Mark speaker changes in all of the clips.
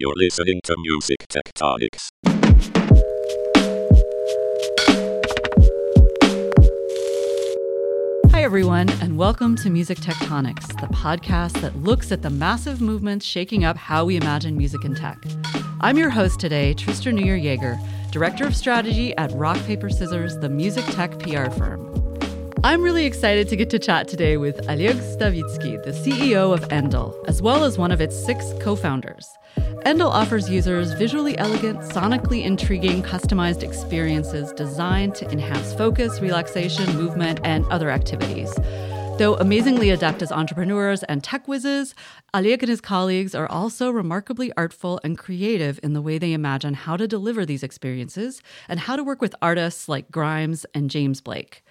Speaker 1: You're listening to Music Tectonics.
Speaker 2: Hi, everyone, and welcome to Music Tectonics, the podcast that looks at the massive movements shaking up how we imagine music and tech. I'm your host today, Tristra Newyear Yeager, Director of Strategy at Rock Paper Scissors, the music tech PR firm. I'm really excited to get to chat today with Oleg Stavitsky, the CEO of Endel, as well as one of its six co founders. Endel offers users visually elegant, sonically intriguing, customized experiences designed to enhance focus, relaxation, movement, and other activities. Though amazingly adept as entrepreneurs and tech whizzes, Oleg and his colleagues are also remarkably artful and creative in the way they imagine how to deliver these experiences and how to work with artists like Grimes and James Blake.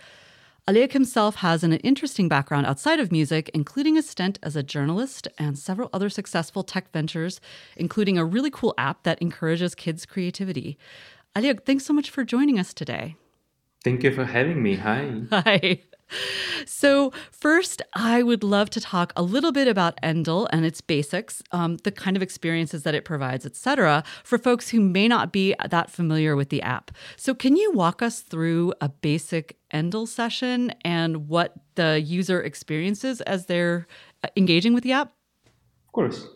Speaker 2: Oleg himself has an interesting background outside of music, including a stint as a journalist and several other successful tech ventures, including a really cool app that encourages kids' creativity. Oleg, thanks so much for joining us today.
Speaker 3: Thank you for having me. Hi.
Speaker 2: Hi. So, first, I would love to talk a little bit about Endel and its basics, um, the kind of experiences that it provides, etc., for folks who may not be that familiar with the app. So, can you walk us through a basic Endel session and what the user experiences as they're uh, engaging with the app?
Speaker 3: Of course.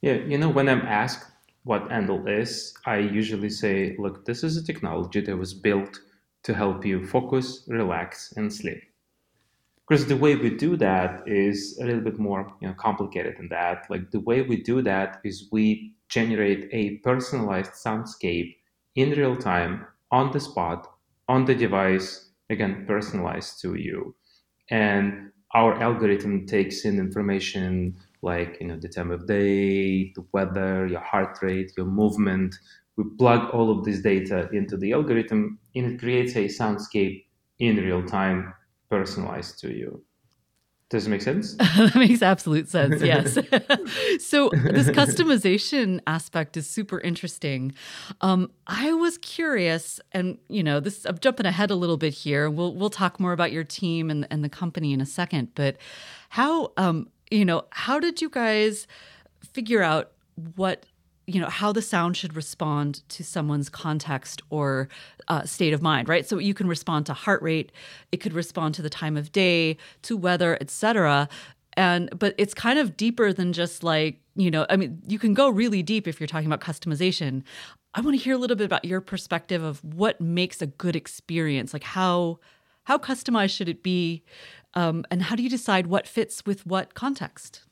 Speaker 3: Yeah, you know, when I'm asked what Endel is, I usually say, look, this is a technology that was built to help you focus, relax, and sleep because the way we do that is a little bit more you know, complicated than that. Like the way we do that is we generate a personalized soundscape in real time, on the spot, on the device, again, personalized to you. And our algorithm takes in information like you know the time of day, the weather, your heart rate, your movement. We plug all of this data into the algorithm and it creates a soundscape in real time personalized to you. Does it make sense?
Speaker 2: that makes absolute sense. Yes. so this customization aspect is super interesting. Um, I was curious, and you know, this I'm jumping ahead a little bit here. We'll we'll talk more about your team and, and the company in a second. But how um, you know, how did you guys figure out what you know how the sound should respond to someone's context or uh, state of mind right? So you can respond to heart rate it could respond to the time of day to weather etc and but it's kind of deeper than just like you know i mean you can go really deep if you're talking about customization. I want to hear a little bit about your perspective of what makes a good experience like how how customized should it be um, and how do you decide what fits with what context?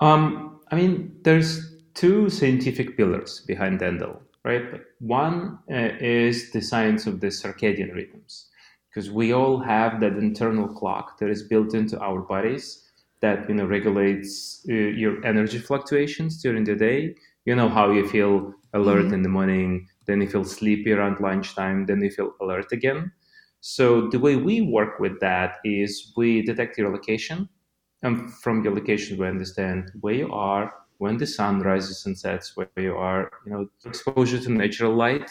Speaker 3: Um, I mean, there's two scientific pillars behind Endel, right? One uh, is the science of the circadian rhythms, because we all have that internal clock that is built into our bodies that you know regulates uh, your energy fluctuations during the day. You know how you feel alert mm-hmm. in the morning, then you feel sleepy around lunchtime, then you feel alert again. So the way we work with that is we detect your location, and from your location we understand where you are, when the sun rises and sets, where you are, you know, exposure to natural light.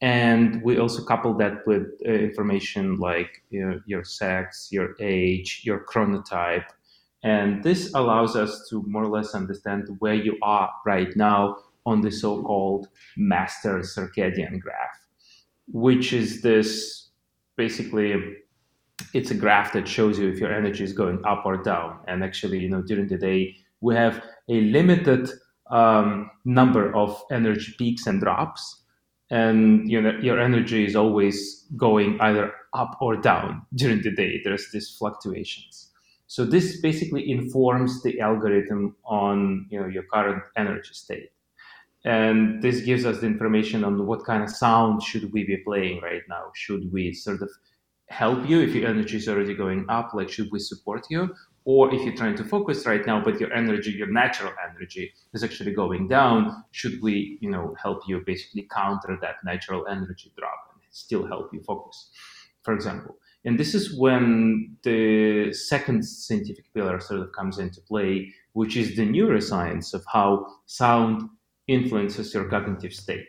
Speaker 3: And we also couple that with uh, information like you know, your sex, your age, your chronotype. And this allows us to more or less understand where you are right now on the so called master circadian graph, which is this basically it's a graph that shows you if your energy is going up or down. And actually, you know, during the day, we have a limited um, number of energy peaks and drops. And you know your energy is always going either up or down during the day. There's these fluctuations. So this basically informs the algorithm on you know your current energy state. And this gives us the information on what kind of sound should we be playing right now. Should we sort of help you if your energy is already going up? Like should we support you or if you're trying to focus right now but your energy your natural energy is actually going down should we you know help you basically counter that natural energy drop and still help you focus? For example and this is when the second scientific pillar sort of comes into play which is the neuroscience of how sound influences your cognitive state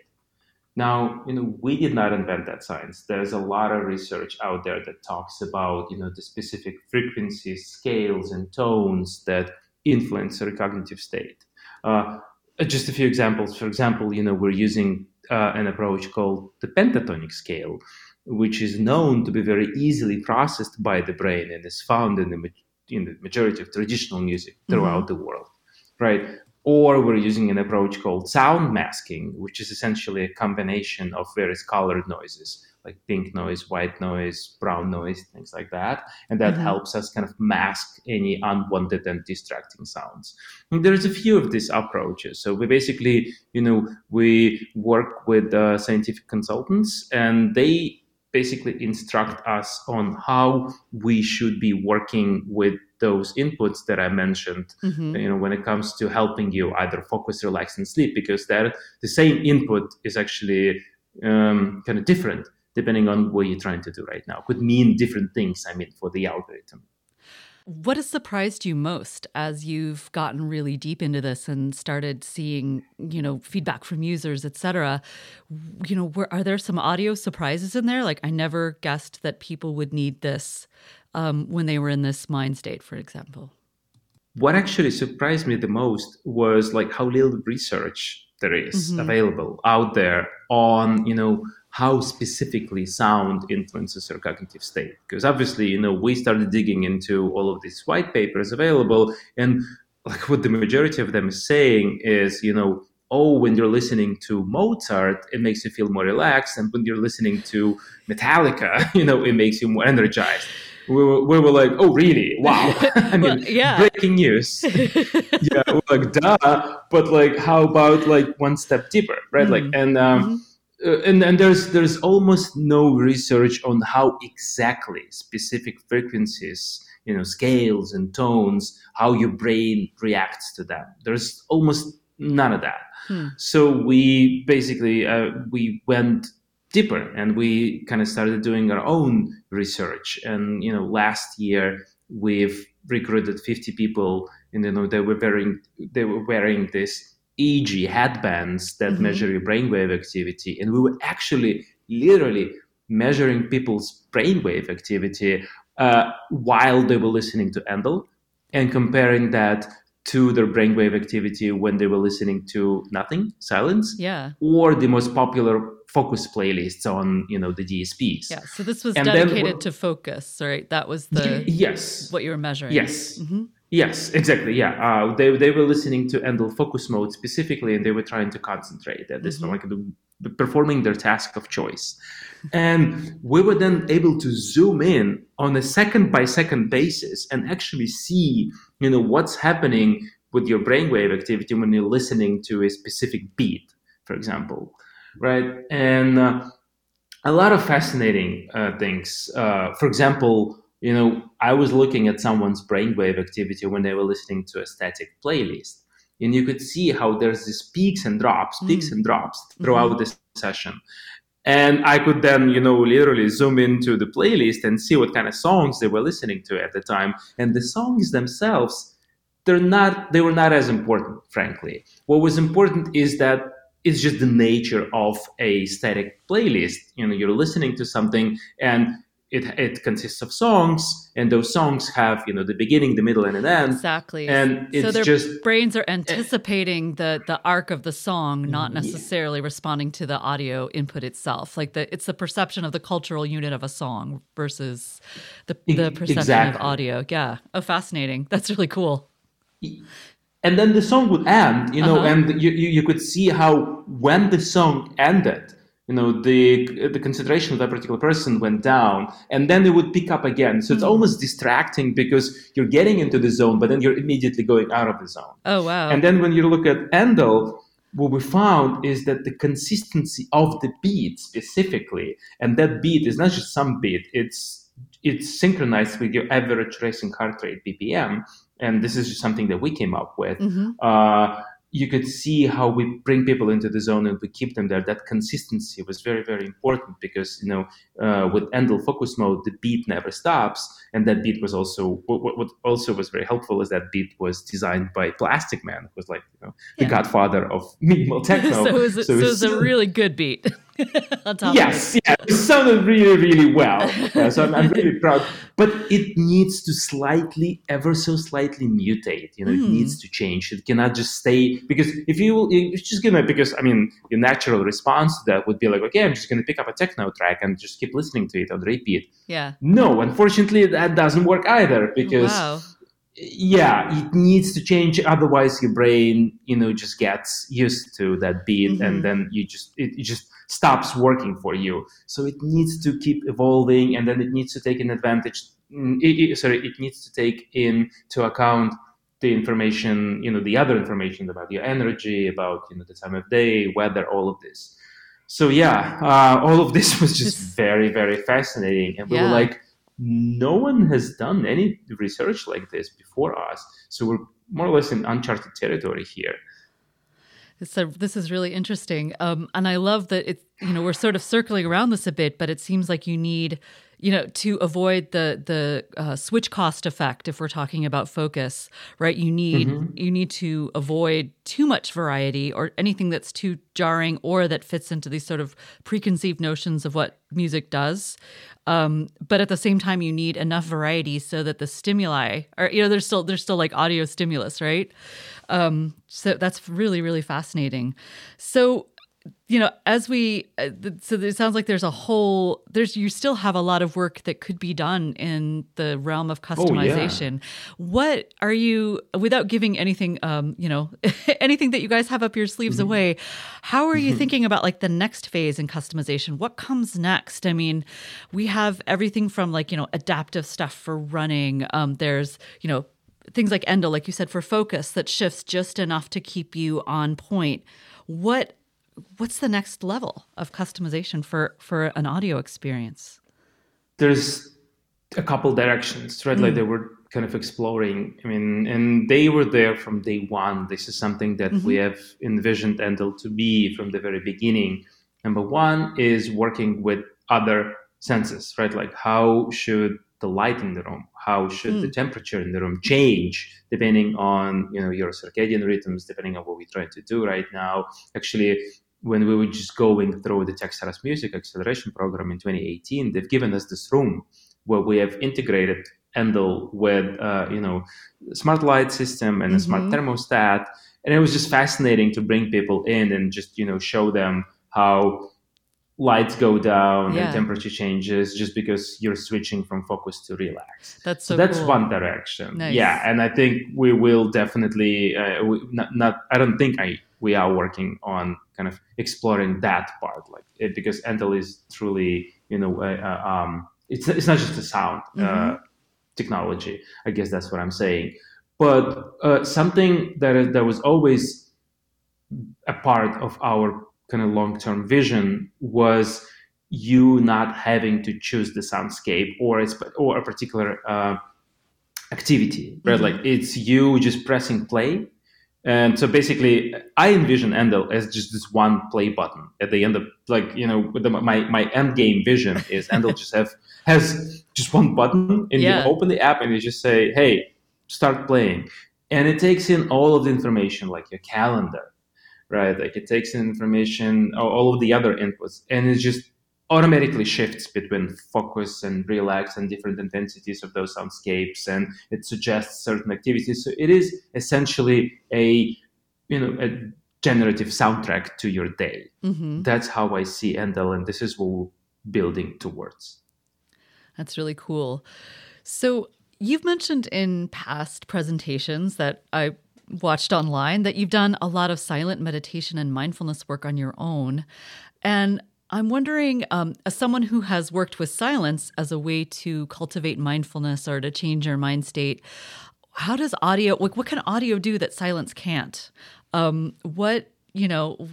Speaker 3: now, you know, we did not invent that science. There's a lot of research out there that talks about, you know, the specific frequencies, scales, and tones that influence our cognitive state. Uh, just a few examples. For example, you know, we're using uh, an approach called the pentatonic scale, which is known to be very easily processed by the brain and is found in the in the majority of traditional music throughout mm-hmm. the world, right? Or we're using an approach called sound masking, which is essentially a combination of various colored noises like pink noise, white noise, brown noise, things like that. And that mm-hmm. helps us kind of mask any unwanted and distracting sounds. And there's a few of these approaches. So we basically, you know, we work with uh, scientific consultants and they basically instruct us on how we should be working with those inputs that I mentioned, mm-hmm. you know, when it comes to helping you either focus, relax, and sleep, because that the same input is actually um, kind of different depending on what you're trying to do right now. Could mean different things, I mean, for the algorithm.
Speaker 2: What has surprised you most as you've gotten really deep into this and started seeing, you know, feedback from users, et cetera? You know, were, are there some audio surprises in there? Like, I never guessed that people would need this um, when they were in this mind state, for example.
Speaker 3: What actually surprised me the most was like how little research there is mm-hmm. available out there on, you know, how specifically sound influences our cognitive state. Because obviously, you know, we started digging into all of these white papers available, and like what the majority of them is saying is, you know, oh, when you're listening to Mozart, it makes you feel more relaxed, and when you're listening to Metallica, you know, it makes you more energized. We were, we were like, oh, really? Wow. I mean, well, yeah. breaking news. yeah, like, duh. But like, how about like one step deeper, right? Mm-hmm. Like, and um, mm-hmm uh, and, and there's there's almost no research on how exactly specific frequencies you know scales and tones how your brain reacts to them. There's almost none of that. Hmm. so we basically uh, we went deeper and we kind of started doing our own research. And you know last year we've recruited 50 people and you know they were wearing they were wearing this EEG headbands that mm-hmm. measure your brainwave activity. And we were actually literally measuring people's brainwave activity uh, while they were listening to Endel and comparing that to their brainwave activity when they were listening to nothing, silence,
Speaker 2: yeah,
Speaker 3: or the most popular focus playlists on you know the DSPs.
Speaker 2: Yeah, so this was and dedicated then, to focus, right? That was the
Speaker 3: yes
Speaker 2: what you were measuring.
Speaker 3: Yes. Mm-hmm. Yes, exactly. Yeah, uh, they they were listening to Endel focus mode specifically, and they were trying to concentrate at this mm-hmm. like the, performing their task of choice. And we were then able to zoom in on a second by second basis and actually see, you know, what's happening with your brainwave activity when you're listening to a specific beat, for example, right? And uh, a lot of fascinating uh, things. Uh, for example you know, I was looking at someone's brainwave activity when they were listening to a static playlist. And you could see how there's these peaks and drops, peaks mm. and drops throughout mm-hmm. the session. And I could then, you know, literally zoom into the playlist and see what kind of songs they were listening to at the time. And the songs themselves, they're not, they were not as important, frankly. What was important is that it's just the nature of a static playlist. You know, you're listening to something and it, it consists of songs and those songs have you know the beginning the middle and an end
Speaker 2: exactly
Speaker 3: and it's
Speaker 2: so their
Speaker 3: just
Speaker 2: brains are anticipating the the arc of the song not necessarily yeah. responding to the audio input itself like the it's the perception of the cultural unit of a song versus the the perception exactly. of audio yeah oh fascinating that's really cool
Speaker 3: and then the song would end you know uh-huh. and you, you, you could see how when the song ended you know the the concentration of that particular person went down and then they would pick up again. So it's mm almost distracting because you're getting into the zone but then you're immediately going out of the zone.
Speaker 2: Oh wow.
Speaker 3: And then when you look at endel what we found is that the consistency of the beat specifically and that beat is not just some beat it's it's synchronized with your average racing heart rate bpm and this is just something that we came up with. Mm-hmm. uh, you could see how we bring people into the zone and we keep them there. That consistency was very, very important because, you know, uh, with Endel focus mode, the beat never stops. And that beat was also, what, what also was very helpful is that beat was designed by Plastikman, who was like, you know, the yeah. godfather of minimal techno.
Speaker 2: so it was, so, so it was a really good beat.
Speaker 3: Yes, yeah, it sounded really, really well. Uh, so I'm, I'm, really proud. But it needs to slightly, ever so slightly mutate. You know, mm. it needs hmm. to change. It cannot just stay because if you, it's just gonna because I mean, your natural response to that would be like, okay, I'm just gonna pick up a techno track and just keep listening to it on repeat.
Speaker 2: Yeah.
Speaker 3: No, unfortunately, that doesn't work either because. Wow yeah it needs to change otherwise your brain you know just gets used to that beat mm-hmm. and then you just it, it, just stops working for you so it needs to keep evolving and then it needs to take an advantage mm, it, it, sorry it needs to take into account the information you know the other information about your energy about you know the time of day weather all of this so yeah uh, all of this was just very very fascinating and we yeah. were like no one has done any research like this before us. So we're more or less in uncharted territory here.
Speaker 2: So this is really interesting, um, and I love that it's you know we're sort of circling around this a bit, but it seems like you need you know to avoid the the uh, switch cost effect if we're talking about focus right you need mm-hmm. you need to avoid too much variety or anything that's too jarring or that fits into these sort of preconceived notions of what music does um, but at the same time, you need enough variety so that the stimuli are, you know, there's still there's still like audio stimulus, right? Um, so that's really really fascinating. So you know as we uh, so it sounds like there's a whole there's you still have a lot of work that could be done in the realm of customization oh, yeah. what are you without giving anything um you know anything that you guys have up your sleeves mm-hmm. away how are you mm-hmm. thinking about like the next phase in customization what comes next i mean we have everything from like you know adaptive stuff for running um there's you know things like Endel, like you said, for focus that shifts just enough to keep you on point. What what's the next level of customization for for an audio experience?
Speaker 3: There's a couple directions, right? Mm. Like they were kind of exploring. I mean, and they were there from day one. This is something that mm-hmm. we have envisioned Endel to be from the very beginning. Number one is working with other senses, right? Like how should the light in the room, how should mm. the temperature in the room change depending on you know your circadian rhythms, depending on what we're trying to do right now. Actually, when we were just going through the Techstars Music Acceleration Program in 2018, they've given us this room where we have integrated Endel with, uh, you know, smart light system and a mm-hmm. smart thermostat. And it was just fascinating to bring people in and just, you know, show them how lights go down yeah. and temperature changes just because you're switching from focus to relax.
Speaker 2: That's so,
Speaker 3: so that's
Speaker 2: cool.
Speaker 3: one direction.
Speaker 2: Nice.
Speaker 3: Yeah, and I think we will definitely uh, we, not, not I don't think I we are working on kind of exploring that part, like it, because Endel is truly, you know, uh, uh, um, it's it's not just a sound uh, mm-hmm. technology. I guess that's what I'm saying. But uh, something that that was always a part of our kind of long-term vision was you not having to choose the soundscape or it's or a particular uh, activity, right? Mm-hmm. Like it's you just pressing play and so basically, I envision Endel as just this one play button at the end of like you know the, my my end game vision is Endel just have has just one button and yeah. you open the app and you just say hey start playing. And it takes in all of the information like your calendar right? Like it takes in information all of the other inputs. And it's just automatically shifts between focus and relax and different intensities of those soundscapes and it suggests certain activities. So it is essentially a you know a generative soundtrack to your day. Mm-hmm. that's how i see endel and this is what we're building towards.
Speaker 2: That's really cool. So you've mentioned in past presentations that i watched online that you've done a lot of silent meditation and mindfulness work on your own. And I'm wondering, um, as someone who has worked with silence as a way to cultivate mindfulness or to change your mind state, how does audio, like, what can audio do that silence can't? Um, what, you know,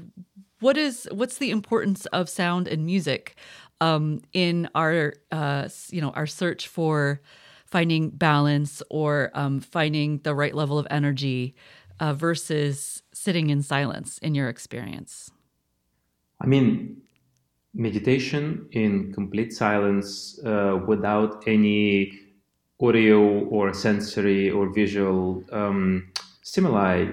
Speaker 2: what is, what's the importance of sound and music um, in our, uh, you know, our search for finding balance or um, finding the right level of energy uh, versus sitting in silence in your experience?
Speaker 3: I mean, meditation in complete silence uh, without any audio or sensory or visual um, stimuli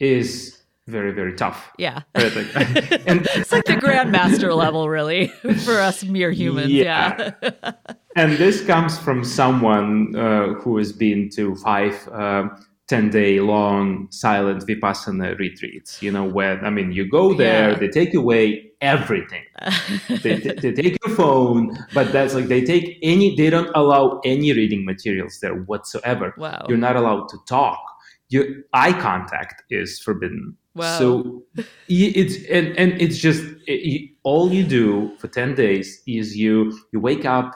Speaker 3: is very very tough.
Speaker 2: Yeah,
Speaker 3: and
Speaker 2: it's like the grandmaster level, really, for us mere humans. Yeah,
Speaker 3: Yeah. and this comes from someone uh, who has been to five uh, 10 day long silent vipassana retreats you know where i mean you go there
Speaker 2: Yeah.
Speaker 3: they take away everything they, they, they take your phone but that's like they take any they don't allow any reading materials there whatsoever
Speaker 2: wow.
Speaker 3: you're not allowed to talk your eye contact is forbidden
Speaker 2: Wow.
Speaker 3: so it's and, and it's just it, all you do for 10 days is you you wake up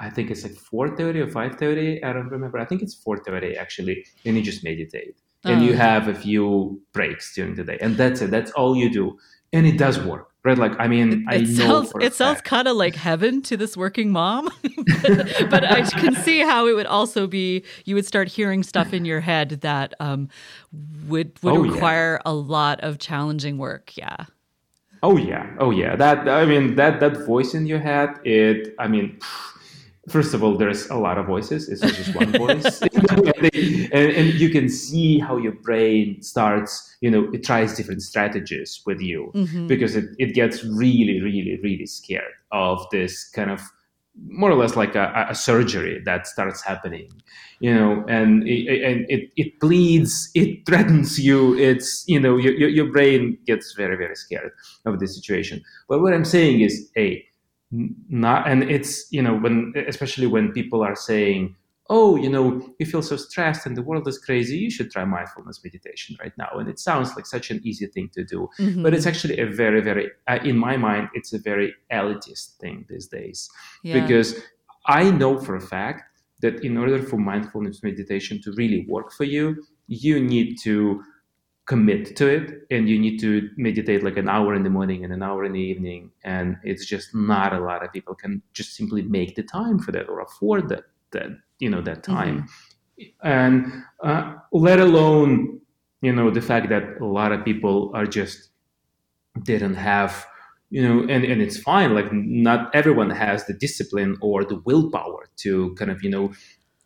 Speaker 3: i think it's like 4.30 or 5.30 i don't remember i think it's 4.30 actually and you just meditate and you
Speaker 2: Oh.
Speaker 3: have a few breaks during the day and that's it that's all you do and it does work right like i mean i
Speaker 2: it
Speaker 3: know
Speaker 2: sounds
Speaker 3: for
Speaker 2: it sounds kind of like heaven to this working mom but i can see how it would also be you would start hearing stuff in your head that um, would would
Speaker 3: Oh, yeah.
Speaker 2: require a lot of challenging work yeah
Speaker 3: Oh yeah, oh yeah. That I mean that that voice in your head. It I mean, first of all, there's a lot of voices. It's not just one voice, and, and you can see how your brain starts. You know, it tries different strategies with you
Speaker 2: Mhm.
Speaker 3: because it, it gets really, really, really scared of this kind of more or less like a, a surgery that starts happening, you know, and it, and it, it bleeds, it threatens you. It's, you know, your, your, brain gets very, very scared of this situation. But what I'm saying is, hey, not, and it's, you know, when, especially when people are saying, oh, you know, you feel so stressed and the world is crazy, you should try mindfulness meditation right now. And it sounds like such an easy thing to do
Speaker 2: Mhm.
Speaker 3: but it's actually a very very uh, in my mind it's a very elitist thing these days
Speaker 2: yeah.
Speaker 3: because i know for a fact that in order for mindfulness meditation to really work for you you need to commit to it and you need to meditate like an hour in the morning and an hour in the evening and it's just not a lot of people can just simply make the time for that or afford that that you know that time. And uh, let alone you know the fact that a lot of people are just didn't have you know and, and it's fine like not everyone has the discipline or the willpower to kind of you know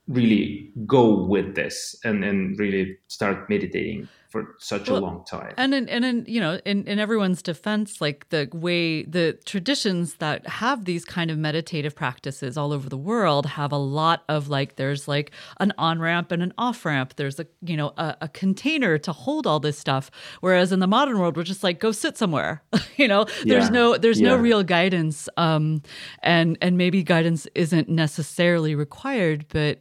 Speaker 3: really go with this and and really start meditating for such
Speaker 2: Well,
Speaker 3: a long time.
Speaker 2: and in, and in you know in, in everyone's defense like the way the traditions that have these kind of meditative practices all over the world have a lot of like there's like an on ramp and an off ramp there's a you know a, a container to hold all this stuff. Whereas in the modern world we're just like go sit somewhere you know? There's
Speaker 3: Yeah.
Speaker 2: no there's no real guidance um and and maybe guidance isn't necessarily required but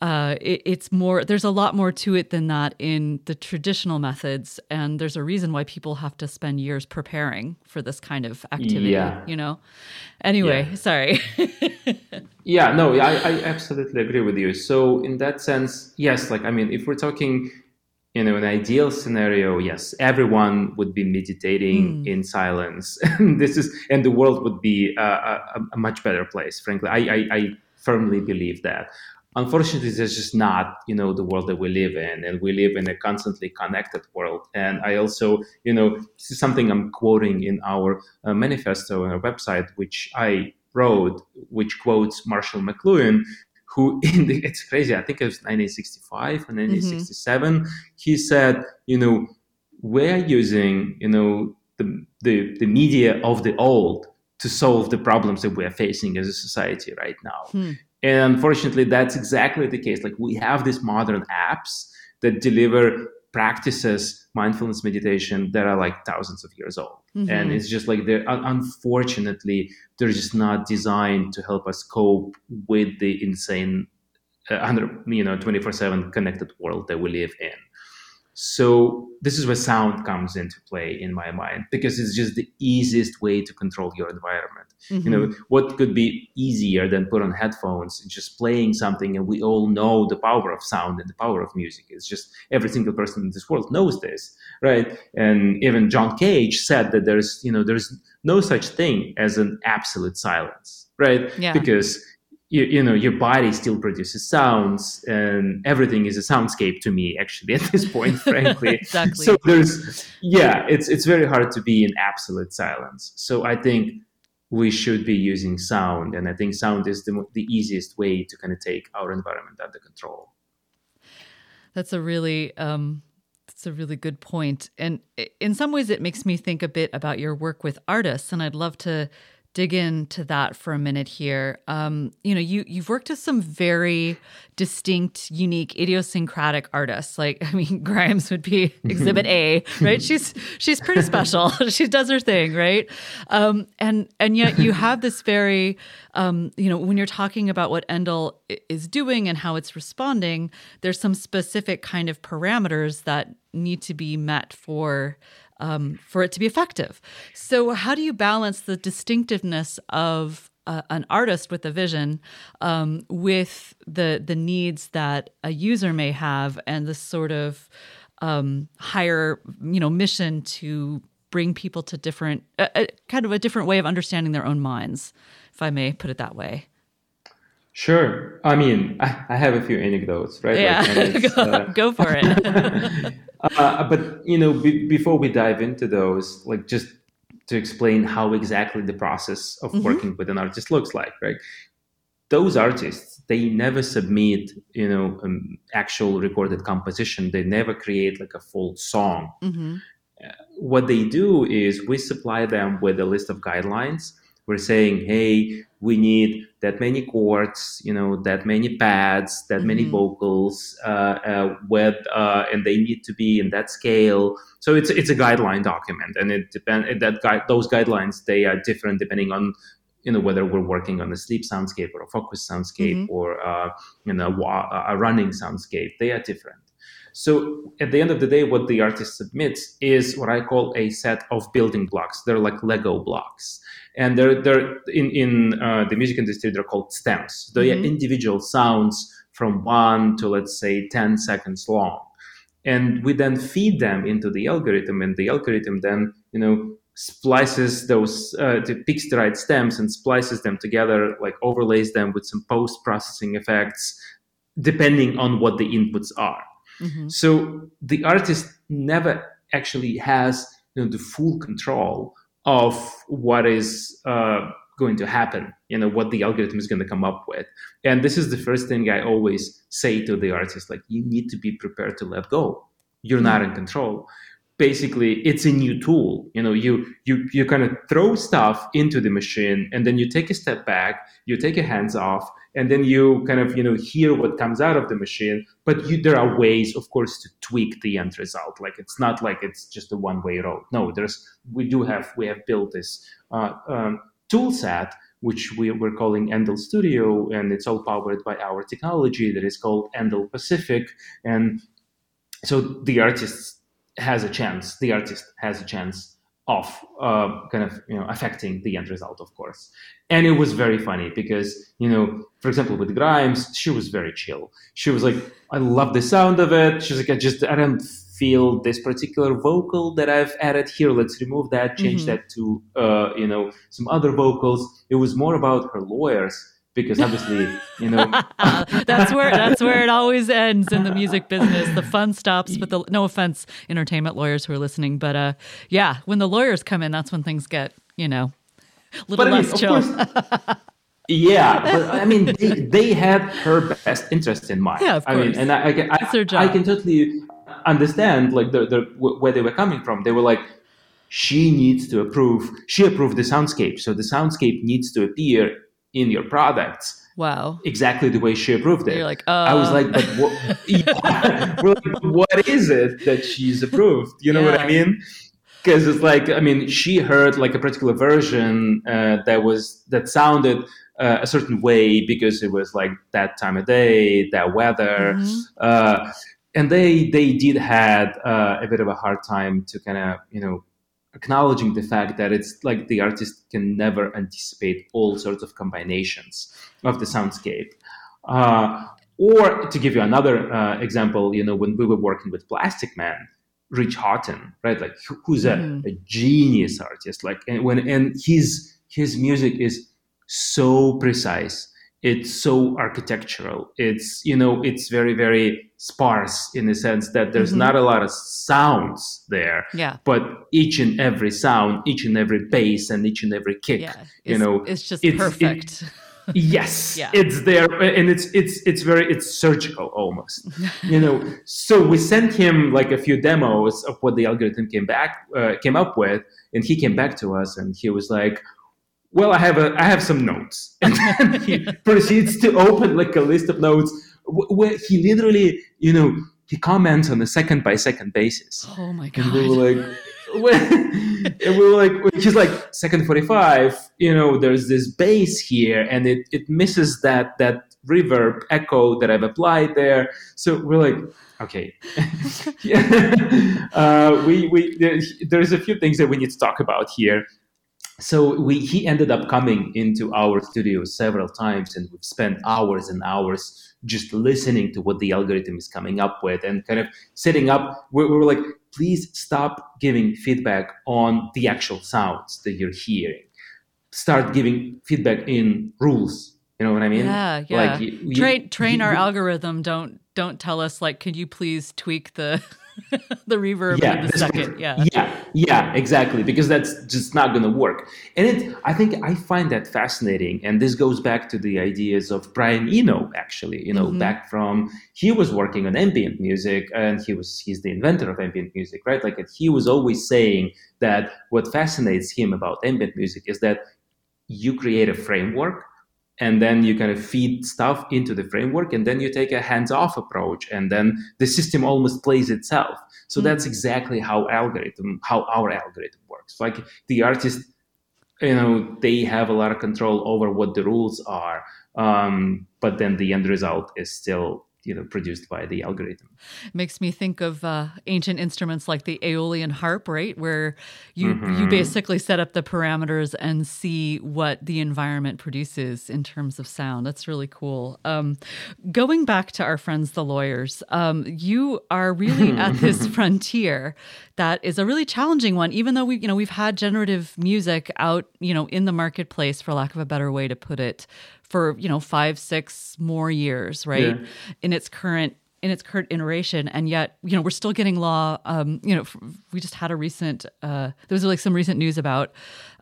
Speaker 2: uh, it, it's more there's a lot more to it than that in the traditional methods and there's a reason why people have to spend years preparing for this kind of activity
Speaker 3: Yeah.
Speaker 2: you know anyway
Speaker 3: Yeah.
Speaker 2: sorry
Speaker 3: Yeah, no, I, I absolutely agree with you. So in that sense, yes, like I mean, if we're talking, you know, an ideal scenario, yes, everyone would be meditating
Speaker 2: Mm.
Speaker 3: in silence. this is, and the world would be a, a, a much better place. Frankly, I, I, I firmly believe that. Unfortunately, that's just not, you know, the world that we live in, and we live in a constantly connected world. And I also, you know, this is something I'm quoting in our uh, manifesto on our website, which I wrote, which quotes Marshall McLuhan, who in the, it's crazy. I think it was 1965 and 1967. He said, you know, we're using, you know, the, the the media of the old to solve the problems that we are facing as a society right now.
Speaker 2: Hmm.
Speaker 3: And unfortunately, that's exactly the case. Like we have these modern apps that deliver practices, mindfulness meditation that are like thousands of years old and
Speaker 2: Mhm.
Speaker 3: it's just like they're unfortunately they're just not designed to help us cope with the insane uh, 100 you know 24/7 connected world that we live in so this is where sound comes into play in my mind because it's just the easiest way to control your environment. You know mm-hmm. what could be easier than put on headphones just playing something and we all know the power of sound and the power of music. It's just every single person in this world knows this right? And even john cage said that there's you know there's no such thing as an absolute silence right?
Speaker 2: Yeah.
Speaker 3: because you, you know your body still produces sounds and everything is a soundscape to me actually at this point frankly
Speaker 2: exactly
Speaker 3: so there's yeah it's it's very hard to be in absolute silence so i think we should be using sound and i think sound is the, the easiest way to kind of take our environment under control
Speaker 2: That's a really um, It's a really good. And in some ways, it makes me think a bit about your work with artists. And I'd love to dig into that for a minute here. Um, you know, you you've worked with some very distinct, unique, idiosyncratic artists. Like, I mean, Grimes would be Exhibit A, right? she's she's pretty special. she does her thing, right? Um, and and yet you have this very, um, you know, when you're talking about what Endel is doing and how it's responding, there's some specific kind of parameters that need to be met for um, for it to be effective. So, how do you balance the distinctiveness of uh, an artist with a vision um, with the the needs that a user may have and the sort of um, higher you know mission to bring people to different uh, uh, kind of a different way of understanding their own minds if i may put it that way
Speaker 3: Sure. I mean, I, I, have a few anecdotes, right?
Speaker 2: Yeah, like, go, uh, go, for it.
Speaker 3: uh, but you know, be, before we dive into those, like just to explain how exactly the process of mm-hmm. working with an artist looks like, right? Those artists, they never submit, you know, um, actual recorded composition. They never create like a full song. Mm-hmm. Uh, what they do is we supply them with a list of guidelines we're saying hey we need that many chords you know that many pads that mm-hmm. many vocals uh, uh, with uh, and they need to be in that scale so it's it's a guideline document and it depend that guide those guidelines they are different depending on you know whether we're working on a sleep soundscape or a focus soundscape mm-hmm. or uh, you know a running soundscape they are different so at the end of the day, what the artist submits is what I call a set of building blocks. They're like Lego blocks and they're they're in in uh, the music industry they're called stems. They mm-hmm. are individual sounds from one to let's say ten seconds long, and we then feed them into the algorithm, and the algorithm then you know splices those uh, picks the right stems and splices them together, like overlays them with some post processing effects, depending on what the inputs are. Mm-hmm. So the artist never actually has you know, the full control of what is uh, going to happen, you know, what the algorithm is going to come up with. And this is the first thing I always say to the artist like, you need to be prepared to let go. You're not in control. Basically, it's a new tool. You know, you you you kind of throw stuff into the machine, and then you take a step back, you take your hands off, and then you kind of you know hear what comes out of the machine but you, there are ways of course to tweak the end result like it's not like it's just a one way road no there's we do have we have built this uh, um, tool set which we, we're calling Endel Studio, and it's all powered by our technology that is called Endel Pacific. And so the artist has a chance. The artist has a chance of uh, kind of you know affecting the end result of course and it was very funny because you know for example with grimes she was very chill she was like i love the sound of it she's like i just i don't feel this particular vocal that i've added here let's remove that change mm-hmm. that to uh, you know some other vocals it was more about her lawyers because obviously you know
Speaker 2: that's where that's where it always ends in the music business. The fun stops but the no offense entertainment lawyers who are listening but uh yeah when the lawyers come in that's when things get you know a little but, less I mean, chill.
Speaker 3: course, yeah but i mean they, they, had her best interest in mind.
Speaker 2: Yeah of course. i mean
Speaker 3: and i, I, I, I can totally understand like the, the where they were coming from. They were like she needs to approve she approved the soundscape so the soundscape needs to appear in your products.
Speaker 2: Wow.
Speaker 3: Exactly the way she approved it.
Speaker 2: You're like, uh...
Speaker 3: I was like, but what, yeah. like, what is it that she's approved? You know yeah. what I mean? Because it's like, I mean, she heard like a particular version uh, that was, that sounded uh, a certain way because it was like that time of day, that weather. Mm-hmm. Uh, and they, they did had uh, a bit of a hard time to kind of, you know, acknowledging the fact that it's like the artist can never anticipate all sorts of combinations of the soundscape. Uh, or to give you another uh, example, you know, when we were working with Plastikman, Rich Hawtin, right, like who's a, mm. a genius artist, like and when and his his music is so precise it's so architectural it's you know it's very very sparse in the sense that there's mm-hmm. not a lot of sounds there
Speaker 2: yeah
Speaker 3: but each and every sound each and every bass and each and every kick
Speaker 2: yeah.
Speaker 3: you know
Speaker 2: it's just it's, perfect
Speaker 3: yes
Speaker 2: Yeah.
Speaker 3: it's there and it's it's it's very it's surgical almost you know so we sent him like a few demos of what the algorithm came back uh, came up with and he came back to us and he was like well i have a i have some notes and then he proceeds to open like a list of notes where he literally you know he comments on a second by second basis
Speaker 2: Oh my
Speaker 3: and we were
Speaker 2: god.
Speaker 3: like, and we were like, he's like, second 45, you know, there's this bass here and it, it misses that, that reverb echo that I've applied there. So we're like, okay. yeah. uh, we, we, there, there's a few things that we need to talk about here. So we, he ended up coming into our studio several times and we've spent hours and hours just listening to what the algorithm is coming up with and kind of setting up, we, we were like, please stop giving feedback on the actual sounds that you're hearing. Start giving feedback in rules. You know what I mean?
Speaker 2: Yeah, yeah.
Speaker 3: Like you- you-
Speaker 2: train train
Speaker 3: you-
Speaker 2: our algorithm. Don't don't tell us like, could you please tweak the the reverb
Speaker 3: yeah,
Speaker 2: in the second? Yeah.
Speaker 3: yeah, yeah, exactly. Because that's just not going to work. And it, I think I find that fascinating. And this goes back to the ideas of Brian Eno, actually. You know,
Speaker 2: Mhm.
Speaker 3: back from he was working on ambient music, and he was he's the inventor of ambient music, right? Like he was always saying that what fascinates him about ambient music is that you create a framework and then you kind of feed stuff into the framework and then you take a hands-off approach and then the system almost plays itself so
Speaker 2: Mm.
Speaker 3: that's exactly how algorithm how our algorithm works like the artist you know they have a lot of control over what the rules are um, but then the end result is still you know produced by the algorithm
Speaker 2: makes me think of uh, ancient instruments like the Aeolian harp, right, where you you
Speaker 3: Mhm.
Speaker 2: basically set up the parameters and see what the environment produces in terms of sound. That's really cool. Um, going back to our friends, the lawyers, um, you are really at this frontier that is a really challenging one. Even though we you know we've had generative music out you know in the marketplace, for lack of a better way to put it, for you know five six more years, right,
Speaker 3: Yeah.
Speaker 2: in its current in its current iteration. And yet you know we're still getting law um, you know we just had a recent uh, there was like some recent news about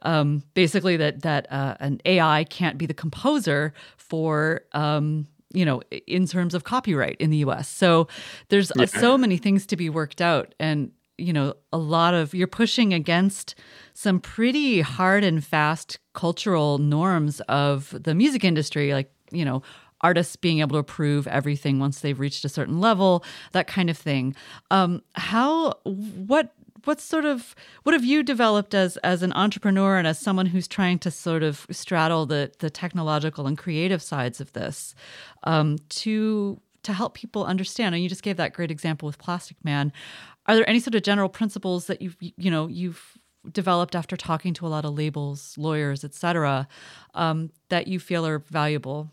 Speaker 2: um, basically that that uh, an ai can't be the composer for um, you know in terms of copyright in the us so there's uh, so many things to be worked out. And you know a lot of you're pushing against some pretty hard and fast cultural norms of the music industry like you know artists being able to approve everything once they've reached a certain level that kind of thing. Um how what what sort of what have you developed as as an entrepreneur and as someone who's trying to sort of straddle the the technological and creative sides of this um, to to help people understand and you just gave that great example with Plastikman. Are there any sort of general principles that you've you know you've developed after talking to a lot of labels lawyers etc um, that you feel are valuable?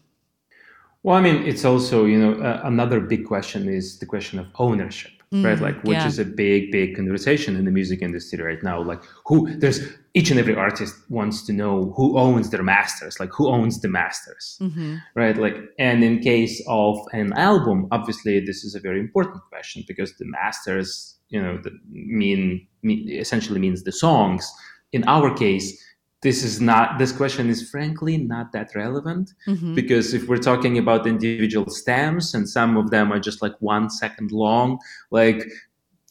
Speaker 3: Well, I mean, it's also, you know, uh, another big question is the question of ownership, right?
Speaker 2: Mm,
Speaker 3: Like, which
Speaker 2: yeah.
Speaker 3: is a big, big conversation in the music industry right now. Like, who, there's each and every artist wants to know who owns their masters, like, who owns the masters,
Speaker 2: hmm
Speaker 3: right? Like, and in case of an album, obviously, this is a very important question because the masters, you know, the, mean, mean essentially means the songs. In our case, this is not, this question is frankly not that relevant
Speaker 2: hmm
Speaker 3: because if we're talking about individual stems and some of them are just like one second long like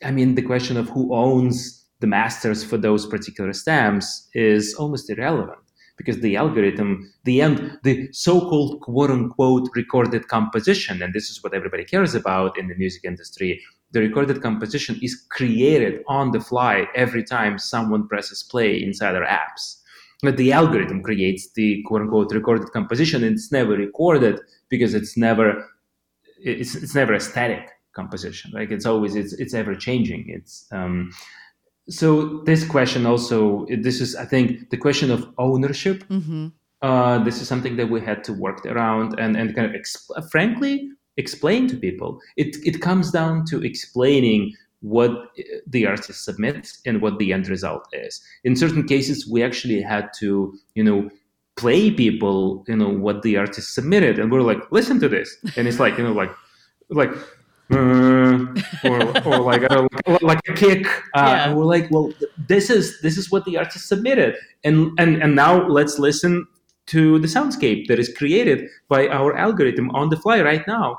Speaker 3: i mean the question of who owns the masters for those particular stems is almost irrelevant because the algorithm the end the so-called quote unquote recorded composition and this is what everybody cares about in the music industry the recorded composition is created on the fly every time someone presses play inside our apps but the algorithm creates the quote unquote recorded composition. And it's never recorded because it's never it's, it's never a static composition. Like it's always it's it's ever changing it's um so this question also this is i think the question of ownership.
Speaker 2: Hmm
Speaker 3: uh, this is something that we had to work around and, and kind of exp- frankly explain to people. It, it comes down to explaining what the artist submits and what the end result is. In certain cases, we actually had to, you know, play people, you know, what the artist submitted, and we're like, listen to this, and it's like, you know, like, like. uh, or, or like uh, like, like a kick, uh,
Speaker 2: Yeah.
Speaker 3: and we're like, well, this is this is what the artist submitted, and and and now let's listen to the soundscape that is created by our algorithm on the fly right now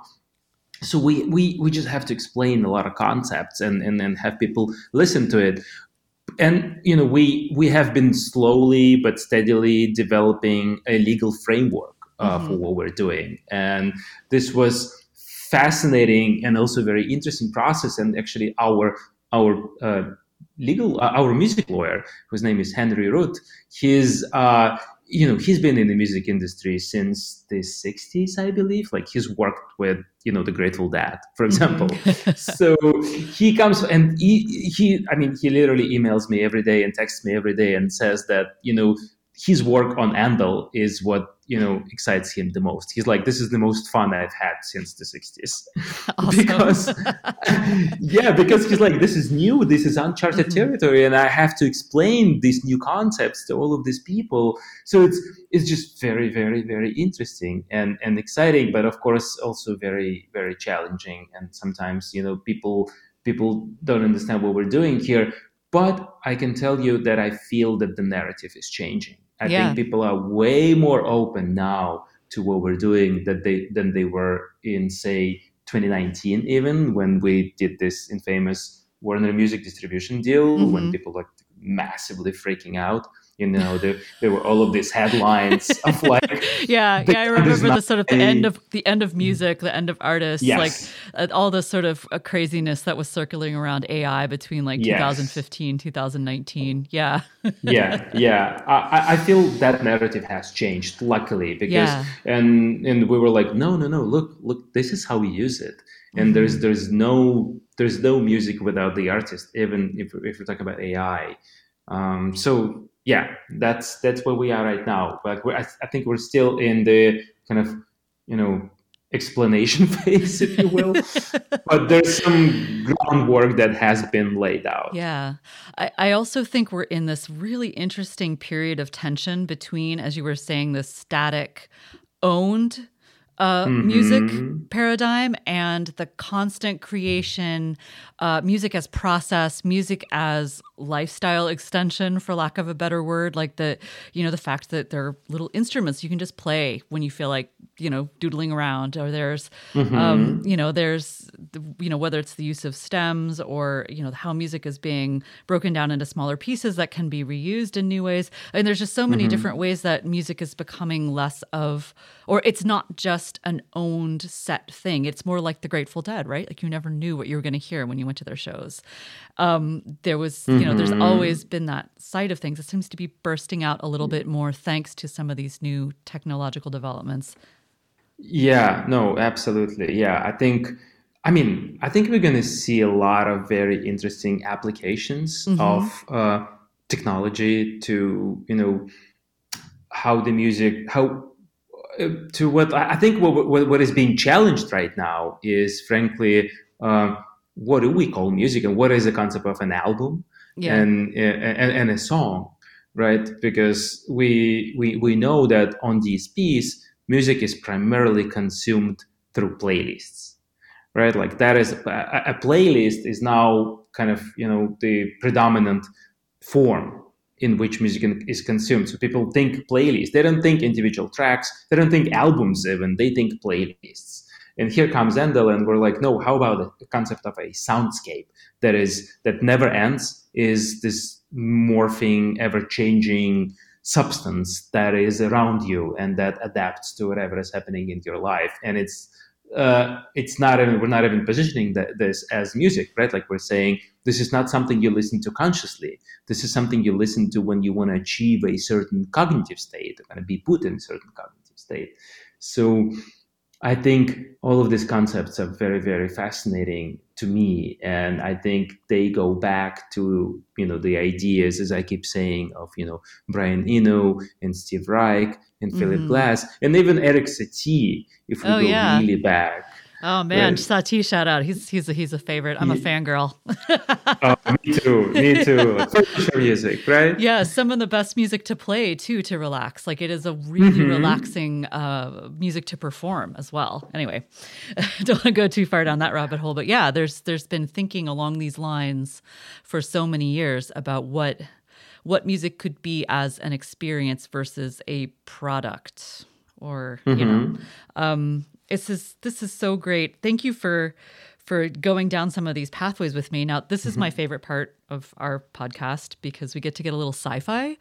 Speaker 3: so we, we we just have to explain a lot of concepts and and, and have people listen to it. And you know we we have been slowly but steadily developing a legal framework uh, mm-hmm. for what we're doing. And this was fascinating and also very interesting process. And actually our our uh, legal uh, our music lawyer whose name is henry root he's uh, you know he's been in the music industry since the 60s i believe like he's worked with you know the grateful dead for mm-hmm. example mm-hmm. so he comes and he, he i mean he literally emails me every day and texts me every day and says that you know his work on Endel is what you know excites him the most. He's like, this is the most fun I've had since the '60s, awesome. because yeah, because he's like, this is new, this is uncharted mm-hmm. territory, and I have to explain these new concepts to all of these people. So it's it's just very, very, very interesting and and exciting, but of course also very, very challenging. And sometimes you know people people don't understand what we're doing here. But I can tell you that I feel that the narrative is changing I yeah. think people are way more open now to what we're doing that they than they were in say 2019 even when we did this infamous Warner Music distribution deal mm-hmm. when people like massively freaking out you know there, there were all of these headlines of like
Speaker 2: yeah yeah i remember the sort of the end of the end of music the end of artists yes. like uh, all this sort of uh, craziness that was circling around ai between like yes. 2015 2019 yeah
Speaker 3: yeah yeah I, I feel that narrative has changed luckily because yeah. and and we were like no no no look look this is how we use it and mm-hmm. there's there's no there's no music without the artist even if, if we're talking about ai um, so yeah, that's that's where we are right now. But I, I think we're still in the kind of you know explanation phase, if you will. but there's some groundwork that has been laid out.
Speaker 2: Yeah. I, I, also think we're in this really interesting period of tension between, as you were saying, the static owned uh, mm-hmm. music paradigm and the constant creation, uh, music as process, music as lifestyle extension, for lack of a better word. Like the, you know, the fact that there are little instruments you can just play when you feel like, you know, doodling around, or there's, mm-hmm. um, you know, there's, you know, whether it's the use of stems or, you know, how music is being broken down into smaller pieces that can be reused in new ways. And there's just so many mm-hmm. different ways that music is becoming less of, or it's not just an owned set thing. It's more like the Grateful Dead, right? Like you never knew what you were going to hear when you went to their shows. Um, there was, mm-hmm. you know, there's mm-hmm. always been that side of things. It seems to be bursting out a little bit more thanks to some of these new technological developments.
Speaker 3: Yeah, no, absolutely. Yeah, I think. I mean, I think we're going to see a lot of very interesting applications mm-hmm. of uh, technology to, you know, how the music, how to what I think what, what, what is being challenged right now is frankly uh, what do we call music and what is the concept of an album yeah. and, and and a song right because we we we know that on DSPs music is primarily consumed through playlists right like that is a, a playlist is now kind of you know the predominant form in which music is consumed. So people think playlists. They don't think individual tracks. They don't think albums even. They think playlists. And here comes Endel, and we're like, no. How about the concept of a soundscape that is that never ends? Is this morphing, ever-changing substance that is around you and that adapts to whatever is happening in your life? And it's uh, it's not even we're not even positioning that, this as music, right? Like we're saying this is not something you listen to consciously. This is something you listen to when you want to achieve a certain cognitive state, kind of be put in a certain cognitive state. So I think all of these concepts are very, very fascinating to me, and I think they go back to you know the ideas, as I keep saying, of you know Brian Eno and Steve Reich and mm-hmm. Philip Glass, and even Erik Satie, if we oh, go yeah. really back.
Speaker 2: Oh man, right. Satie shout out. He's he's a, he's a favorite. I'm a fangirl.
Speaker 3: oh, me too. Me too. Music, right?
Speaker 2: Yeah, some of the best music to play too to relax. Like it is a really mm-hmm. relaxing uh, music to perform as well. Anyway, don't want to go too far down that rabbit hole, but yeah, there's there's been thinking along these lines for so many years about what what music could be as an experience versus a product or mm-hmm. you know mm-hmm. um this is this is so great thank you for for going down some of these pathways with me. Now, this is mm-hmm. my favorite part of our podcast because we get to get a little sci-fi.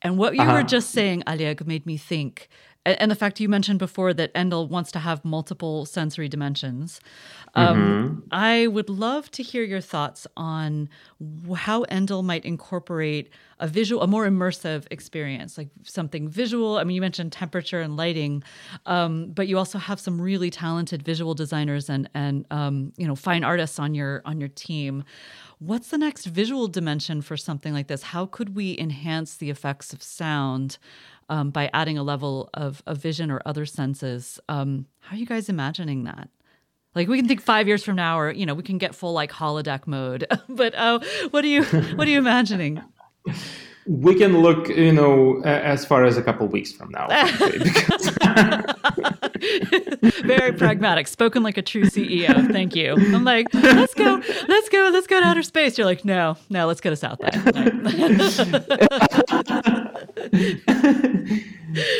Speaker 2: And what you uh-huh. were just saying, Oleg, made me think and the fact you mentioned before that Endel wants to have multiple sensory dimensions. Um, mm-hmm. I would love to hear your thoughts on how Endel might incorporate a visual, a more immersive experience, like something visual. I mean, you mentioned temperature and lighting, um, but you also have some really talented visual designers and and um, you know fine artists on your on your team. What's the next visual dimension for something like this? How could we enhance the effects of sound? Um, by adding a level of, of vision or other senses. Um, how are you guys imagining that? Like we can think five years from now, or you know, we can get full like holodeck mode. but uh, what are you what are you imagining?
Speaker 3: we can look, you know, as far as a couple weeks from now.
Speaker 2: Very pragmatic, spoken like a true CEO. Thank you. I'm like, let's go, let's go, let's go to outer space. You're like, no, no, let's go to South Bay.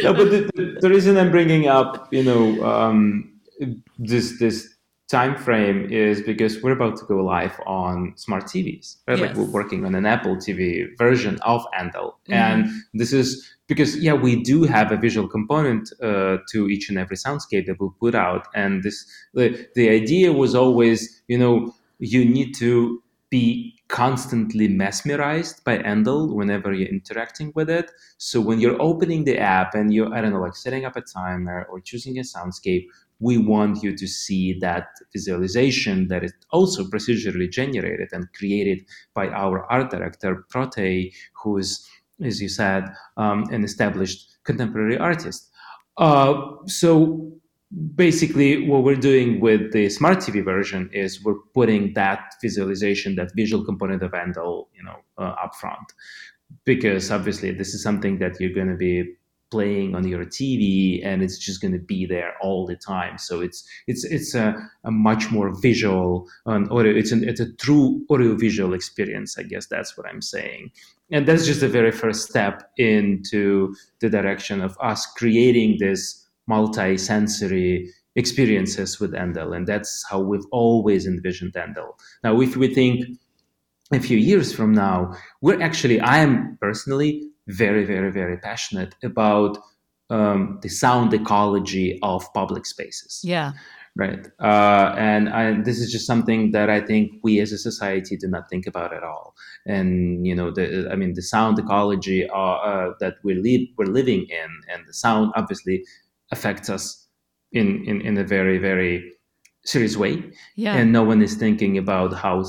Speaker 3: No, but the, the, reason I'm bringing up, you know, um, this this time frame is because we're about to go live on smart TVs. Right? Yes. Like we're working on an Apple TV version of Endel, mm-hmm. and this is because yeah, we do have a visual component uh, to each and every soundscape that we put out, and this the the idea was always you know you need to be constantly mesmerized by Endel whenever you're interacting with it. So when you're opening the app and you're, I don't know, like setting up a timer or choosing a soundscape, we want you to see that visualization that is also procedurally generated and created by our art director, Protey, who is, as you said, um, an established contemporary artist. Uh, so basically what we're doing with the smart TV version is we're putting that visualization, that visual component of Endel, you know, uh, up front. Because obviously this is something that you're going to be playing on your TV and it's just going to be there all the time. So it's it's it's a, a much more visual um, audio. It's an it's a true audio visual experience. I guess that's what I'm saying. And that's just the very first step into the direction of us creating this multi-sensory experiences with Endel, and that's how we've always envisioned Endel. Now, if we think a few years from now, we're actually, I am personally very, very, very passionate about um, the sound ecology of public spaces.
Speaker 2: Yeah.
Speaker 3: Right. Uh, and I, this is just something that I think we as a society do not think about at all. And, you know, the, I mean, the sound ecology uh, uh, that we live, we're living in and the sound obviously affects us in, in, in a very, very serious way.
Speaker 2: Yeah.
Speaker 3: And no one is thinking about how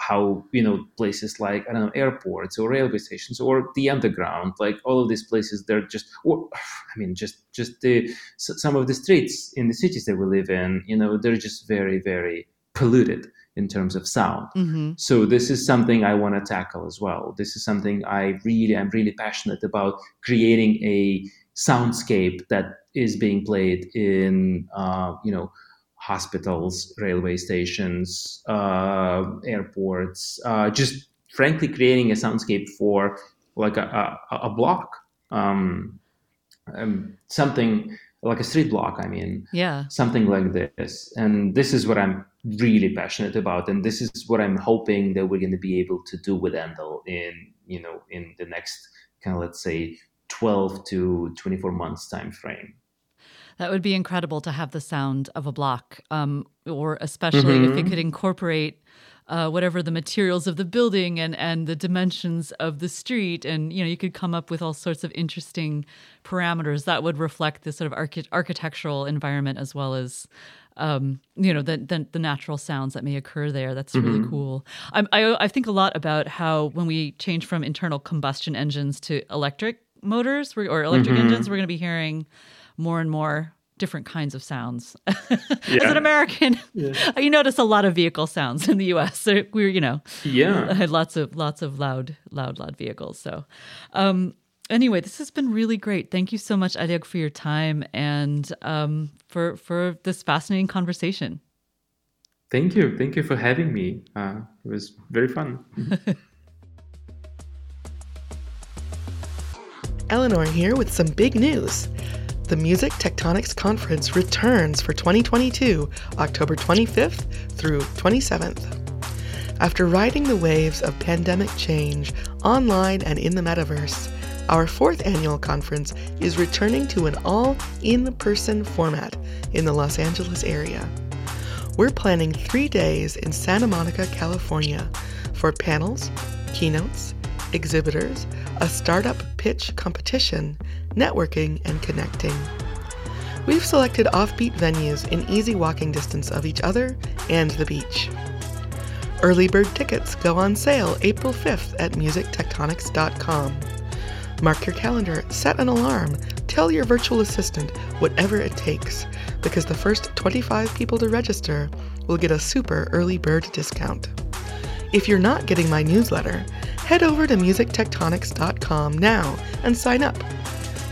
Speaker 3: how you know places like I don't know airports or railway stations or the underground, like all of these places, they're just or I mean just just the some of the streets in the cities that we live in, you know, they're just very very polluted in terms of sound. Mm-hmm. So this is something I want to tackle as well. This is something I really I'm really passionate about creating a soundscape that is being played in uh, you know hospitals, railway stations, uh, airports, uh, just frankly creating a soundscape for like a, a, a block, um, um, something like a street block. I mean,
Speaker 2: yeah,
Speaker 3: something like this. And this is what I'm really passionate about, and this is what I'm hoping that we're going to be able to do with Endel in you know in the next kind of let's say 12 to 24 months time frame.
Speaker 2: That would be incredible to have the sound of a block, um, or especially mm-hmm. if it could incorporate uh, whatever the materials of the building and and the dimensions of the street, and you know you could come up with all sorts of interesting parameters that would reflect the sort of archi- architectural environment as well as um, you know the, the, the natural sounds that may occur there. That's mm-hmm. really cool. I, I I think a lot about how when we change from internal combustion engines to electric motors or electric mm-hmm. engines, we're going to be hearing more and more different kinds of sounds. yeah. As an American, yeah. you notice a lot of vehicle sounds in the U.S. So we're, you know,
Speaker 3: yeah,
Speaker 2: had lots of lots of loud, loud, loud vehicles. So, um, anyway, this has been really great. Thank you so much, Oleg, for your time and um, for for this fascinating conversation.
Speaker 3: Thank you. Thank you for having me. Uh, it was very fun.
Speaker 4: Eleanor here with some big news. The Music Tectonics Conference returns for 2022, October 25th through 27th. After riding the waves of pandemic change online and in the metaverse, our fourth annual conference is returning to an all in person format in the Los Angeles area. We're planning three days in Santa Monica, California for panels, keynotes, exhibitors, a startup pitch competition, networking, and connecting. We've selected offbeat venues in easy walking distance of each other and the beach. Early bird tickets go on sale April 5th at musictectonics.com. Mark your calendar, set an alarm, tell your virtual assistant whatever it takes, because the first 25 people to register will get a super early bird discount. If you're not getting my newsletter, head over to musictectonics.com now and sign up.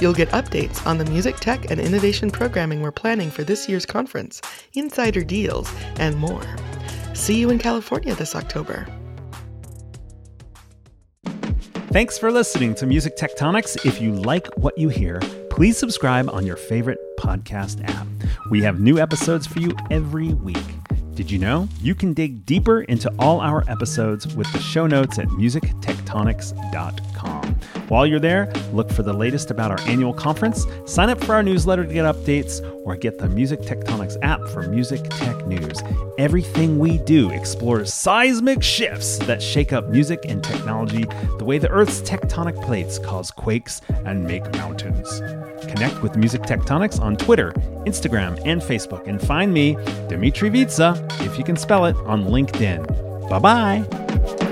Speaker 4: You'll get updates on the music tech and innovation programming we're planning for this year's conference, insider deals, and more. See you in California this October.
Speaker 5: Thanks for listening to Music Tectonics. If you like what you hear, please subscribe on your favorite podcast app. We have new episodes for you every week. Did you know you can dig deeper into all our episodes with the show notes at musictectonics.com? While you're there, look for the latest about our annual conference, sign up for our newsletter to get updates, or get the Music Tectonics app for music tech news. Everything we do explores seismic shifts that shake up music and technology the way the Earth's tectonic plates cause quakes and make mountains. Connect with Music Tectonics on Twitter, Instagram, and Facebook, and find me, Dmitri Vietze, if you can spell it, on LinkedIn. Bye bye.